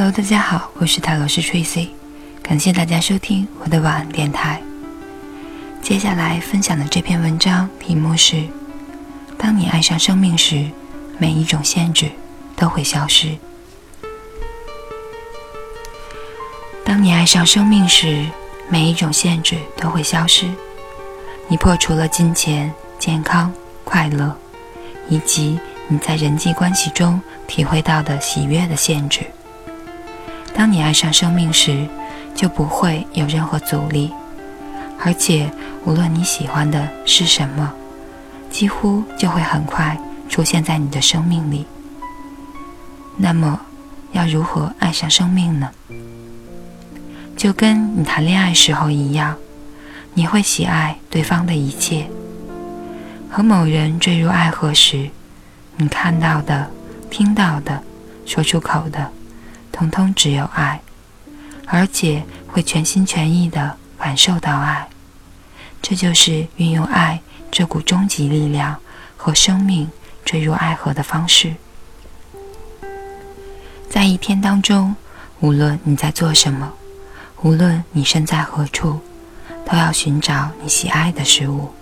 Hello，大家好，我是塔罗师 Tracy，感谢大家收听我的晚安电台。接下来分享的这篇文章题目是：当你爱上生命时，每一种限制都会消失。当你爱上生命时，每一种限制都会消失。你破除了金钱、健康、快乐，以及你在人际关系中体会到的喜悦的限制。当你爱上生命时，就不会有任何阻力，而且无论你喜欢的是什么，几乎就会很快出现在你的生命里。那么，要如何爱上生命呢？就跟你谈恋爱时候一样，你会喜爱对方的一切。和某人坠入爱河时，你看到的、听到的、说出口的。通通只有爱，而且会全心全意的感受到爱，这就是运用爱这股终极力量和生命坠入爱河的方式。在一天当中，无论你在做什么，无论你身在何处，都要寻找你喜爱的事物。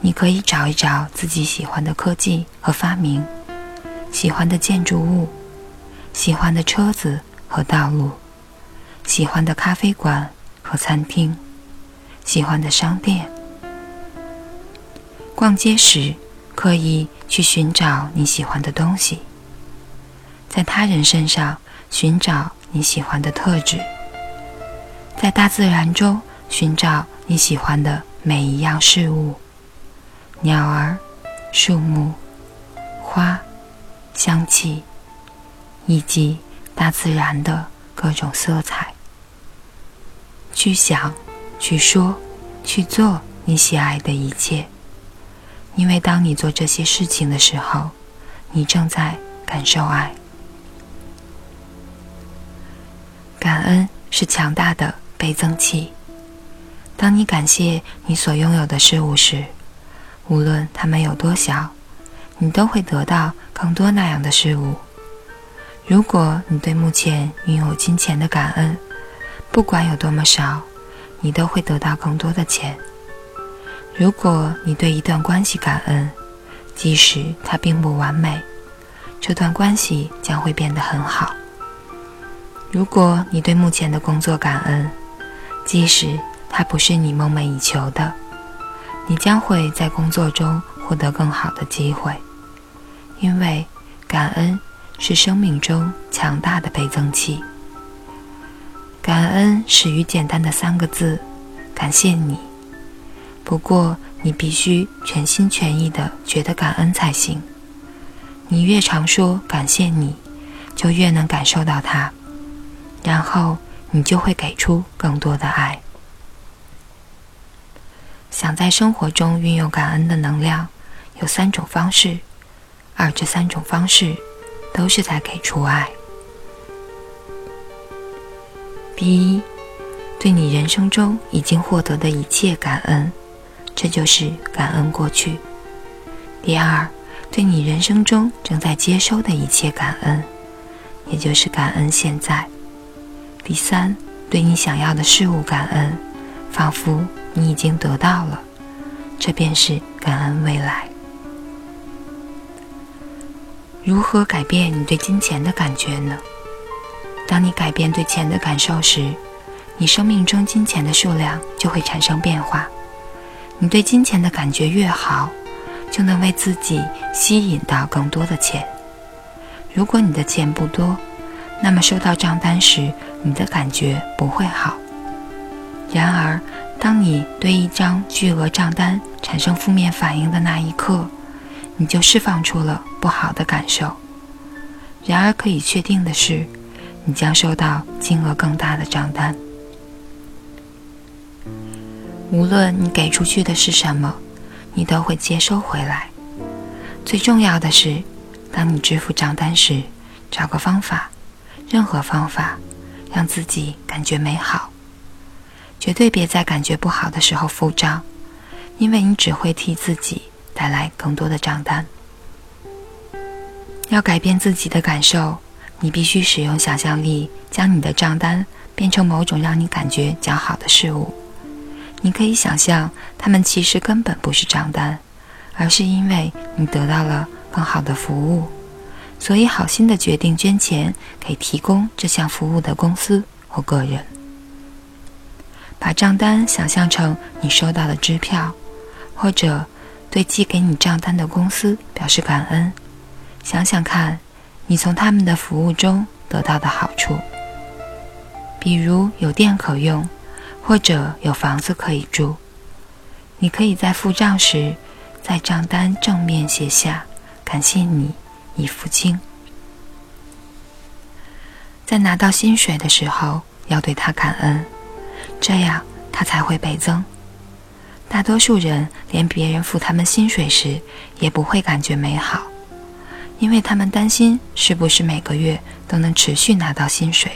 你可以找一找自己喜欢的科技和发明，喜欢的建筑物。喜欢的车子和道路，喜欢的咖啡馆和餐厅，喜欢的商店。逛街时，刻意去寻找你喜欢的东西，在他人身上寻找你喜欢的特质，在大自然中寻找你喜欢的每一样事物：鸟儿、树木、花、香气。以及大自然的各种色彩，去想、去说、去做你喜爱的一切，因为当你做这些事情的时候，你正在感受爱。感恩是强大的倍增器。当你感谢你所拥有的事物时，无论它们有多小，你都会得到更多那样的事物。如果你对目前拥有金钱的感恩，不管有多么少，你都会得到更多的钱。如果你对一段关系感恩，即使它并不完美，这段关系将会变得很好。如果你对目前的工作感恩，即使它不是你梦寐以求的，你将会在工作中获得更好的机会，因为感恩。是生命中强大的倍增器。感恩始于简单的三个字：“感谢你。”不过，你必须全心全意的觉得感恩才行。你越常说“感谢你”，就越能感受到它，然后你就会给出更多的爱。想在生活中运用感恩的能量，有三种方式，而这三种方式。都是在给出爱。第一，对你人生中已经获得的一切感恩，这就是感恩过去；第二，对你人生中正在接收的一切感恩，也就是感恩现在；第三，对你想要的事物感恩，仿佛你已经得到了，这便是感恩未来。如何改变你对金钱的感觉呢？当你改变对钱的感受时，你生命中金钱的数量就会产生变化。你对金钱的感觉越好，就能为自己吸引到更多的钱。如果你的钱不多，那么收到账单时，你的感觉不会好。然而，当你对一张巨额账单产生负面反应的那一刻，你就释放出了不好的感受。然而，可以确定的是，你将收到金额更大的账单。无论你给出去的是什么，你都会接收回来。最重要的是，当你支付账单时，找个方法，任何方法，让自己感觉美好。绝对别在感觉不好的时候付账，因为你只会替自己。带来更多的账单。要改变自己的感受，你必须使用想象力，将你的账单变成某种让你感觉较好的事物。你可以想象，他们其实根本不是账单，而是因为你得到了更好的服务，所以好心的决定捐钱给提供这项服务的公司或个人。把账单想象成你收到的支票，或者对寄给你账单的公司表示感恩。想想看，你从他们的服务中得到的好处，比如有电可用。或者有房子可以住，你可以在付账时，在账单正面写下“感谢你已付清”。在拿到薪水的时候，要对他感恩，这样他才会倍增。大多数人连别人付他们薪水时，也不会感觉美好，因为他们担心是不是每个月都能持续拿到薪水。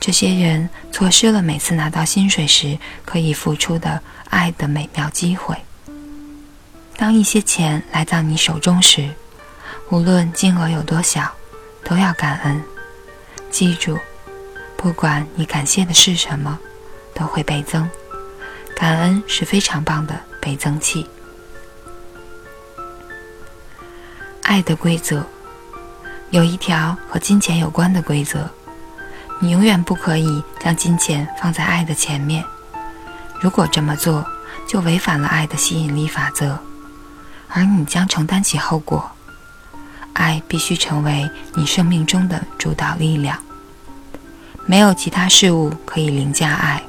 这些人错失了每次拿到薪水时可以付出的爱的美妙机会。当一些钱来到你手中时，无论金额有多小，都要感恩。记住，不管你感谢的是什么，都会倍增。感恩是非常棒的倍增器。爱的规则有一条和金钱有关的规则。你永远不可以将金钱放在爱的前面。如果这么做，就违反了爱的吸引力法则，而你将承担起后果。爱必须成为你生命中的主导力量。没有其他事物可以凌驾爱。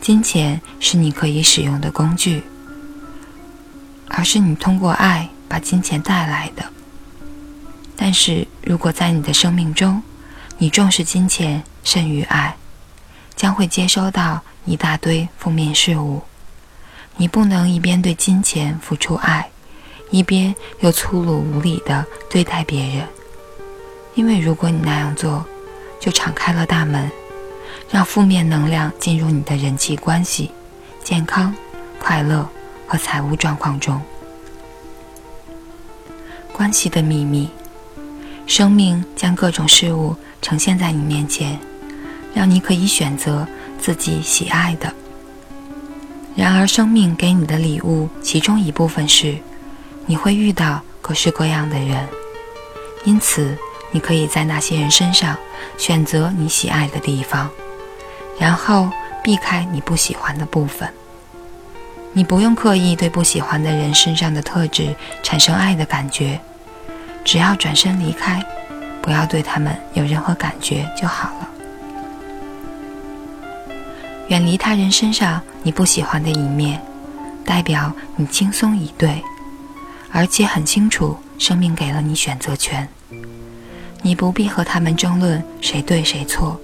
金钱是你可以使用的工具，而是你通过爱把金钱带来的。但是如果在你的生命中，你重视金钱胜于爱，将会接收到一大堆负面事物。你不能一边对金钱付出爱，一边又粗鲁无礼地对待别人，因为如果你那样做，就敞开了大门，让负面能量进入你的人际关系、健康、快乐和财务状况中。关系的秘密，生命将各种事物。呈现在你面前，让你可以选择自己喜爱的。然而，生命给你的礼物，其中一部分是，你会遇到各式各样的人，因此，你可以在那些人身上选择你喜爱的地方，然后避开你不喜欢的部分。你不用刻意对不喜欢的人身上的特质产生爱的感觉，只要转身离开。不要对他们有任何感觉就好了。远离他人身上你不喜欢的一面，代表你轻松以对，而且很清楚生命给了你选择权。你不必和他们争论谁对谁错，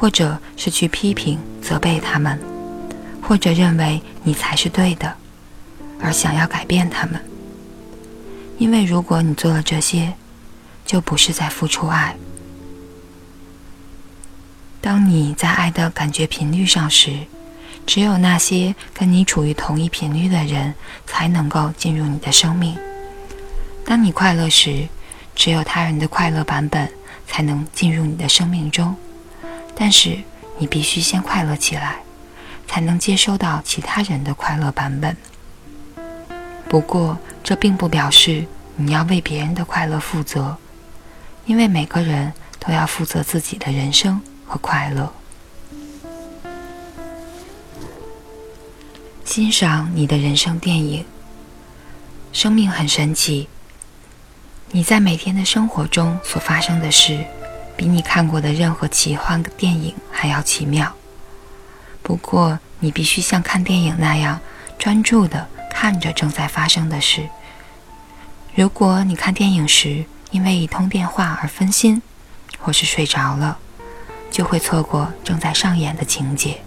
或者是去批评责备他们，或者认为你才是对的，而想要改变他们。因为如果你做了这些，就不是在付出爱。当你在爱的感觉频率上时，只有那些跟你处于同一频率的人才能够进入你的生命。当你快乐时，只有他人的快乐版本才能进入你的生命中。但是你必须先快乐起来，才能接收到其他人的快乐版本。不过，这并不表示你要为别人的快乐负责。因为每个人都要负责自己的人生和快乐。欣赏你的人生电影。生命很神奇。你在每天的生活中所发生的事，比你看过的任何奇幻的电影还要奇妙。不过，你必须像看电影那样专注的看着正在发生的事。如果你看电影时，因为一通电话而分心，或是睡着了，就会错过正在上演的情节。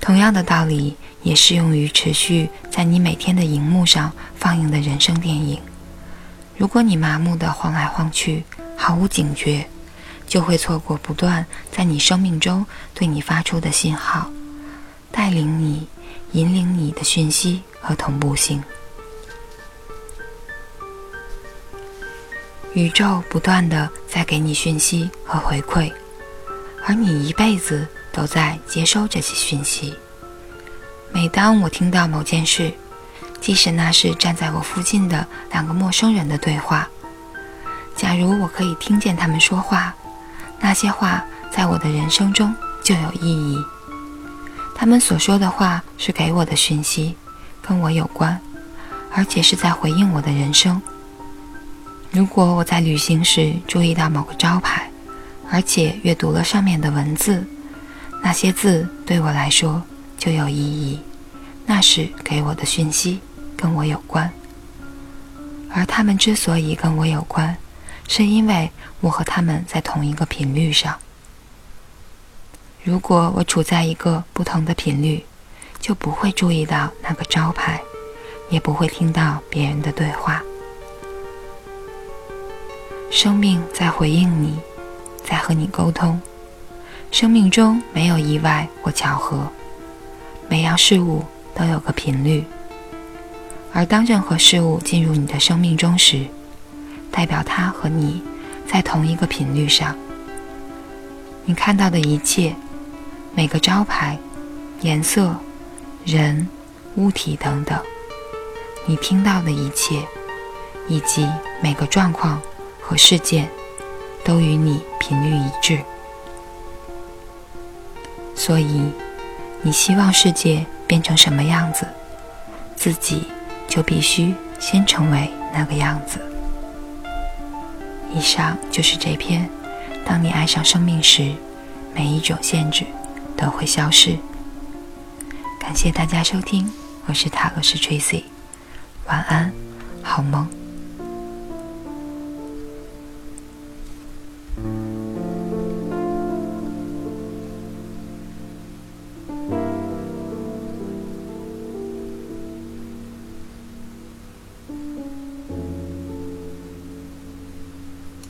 同样的道理也适用于持续在你每天的荧幕上放映的人生电影。如果你麻木的晃来晃去，毫无警觉，就会错过不断在你生命中对你发出的信号，带领你、引领你的讯息和同步性。宇宙不断的在给你讯息和回馈，而你一辈子都在接收这些讯息。每当我听到某件事，即使那是站在我附近的两个陌生人的对话，假如我可以听见他们说话，那些话在我的人生中就有意义。他们所说的话是给我的讯息，跟我有关，而且是在回应我的人生。如果我在旅行时注意到某个招牌，而且阅读了上面的文字，那些字对我来说就有意义，那是给我的讯息，跟我有关。而他们之所以跟我有关，是因为我和他们在同一个频率上。如果我处在一个不同的频率，就不会注意到那个招牌，也不会听到别人的对话。生命在回应你，在和你沟通。生命中没有意外或巧合，每样事物都有个频率。而当任何事物进入你的生命中时，代表它和你在同一个频率上。你看到的一切。每个招牌、颜色、人、物体等等，你听到的一切，以及每个状况和事件，都与你频率一致。所以，你希望世界变成什么样子，自己就必须先成为那个样子。以上就是这篇《当你爱上生命时，每一种限制》。都会消失。感谢大家收听，我是塔罗斯 Tracy，晚安，好梦。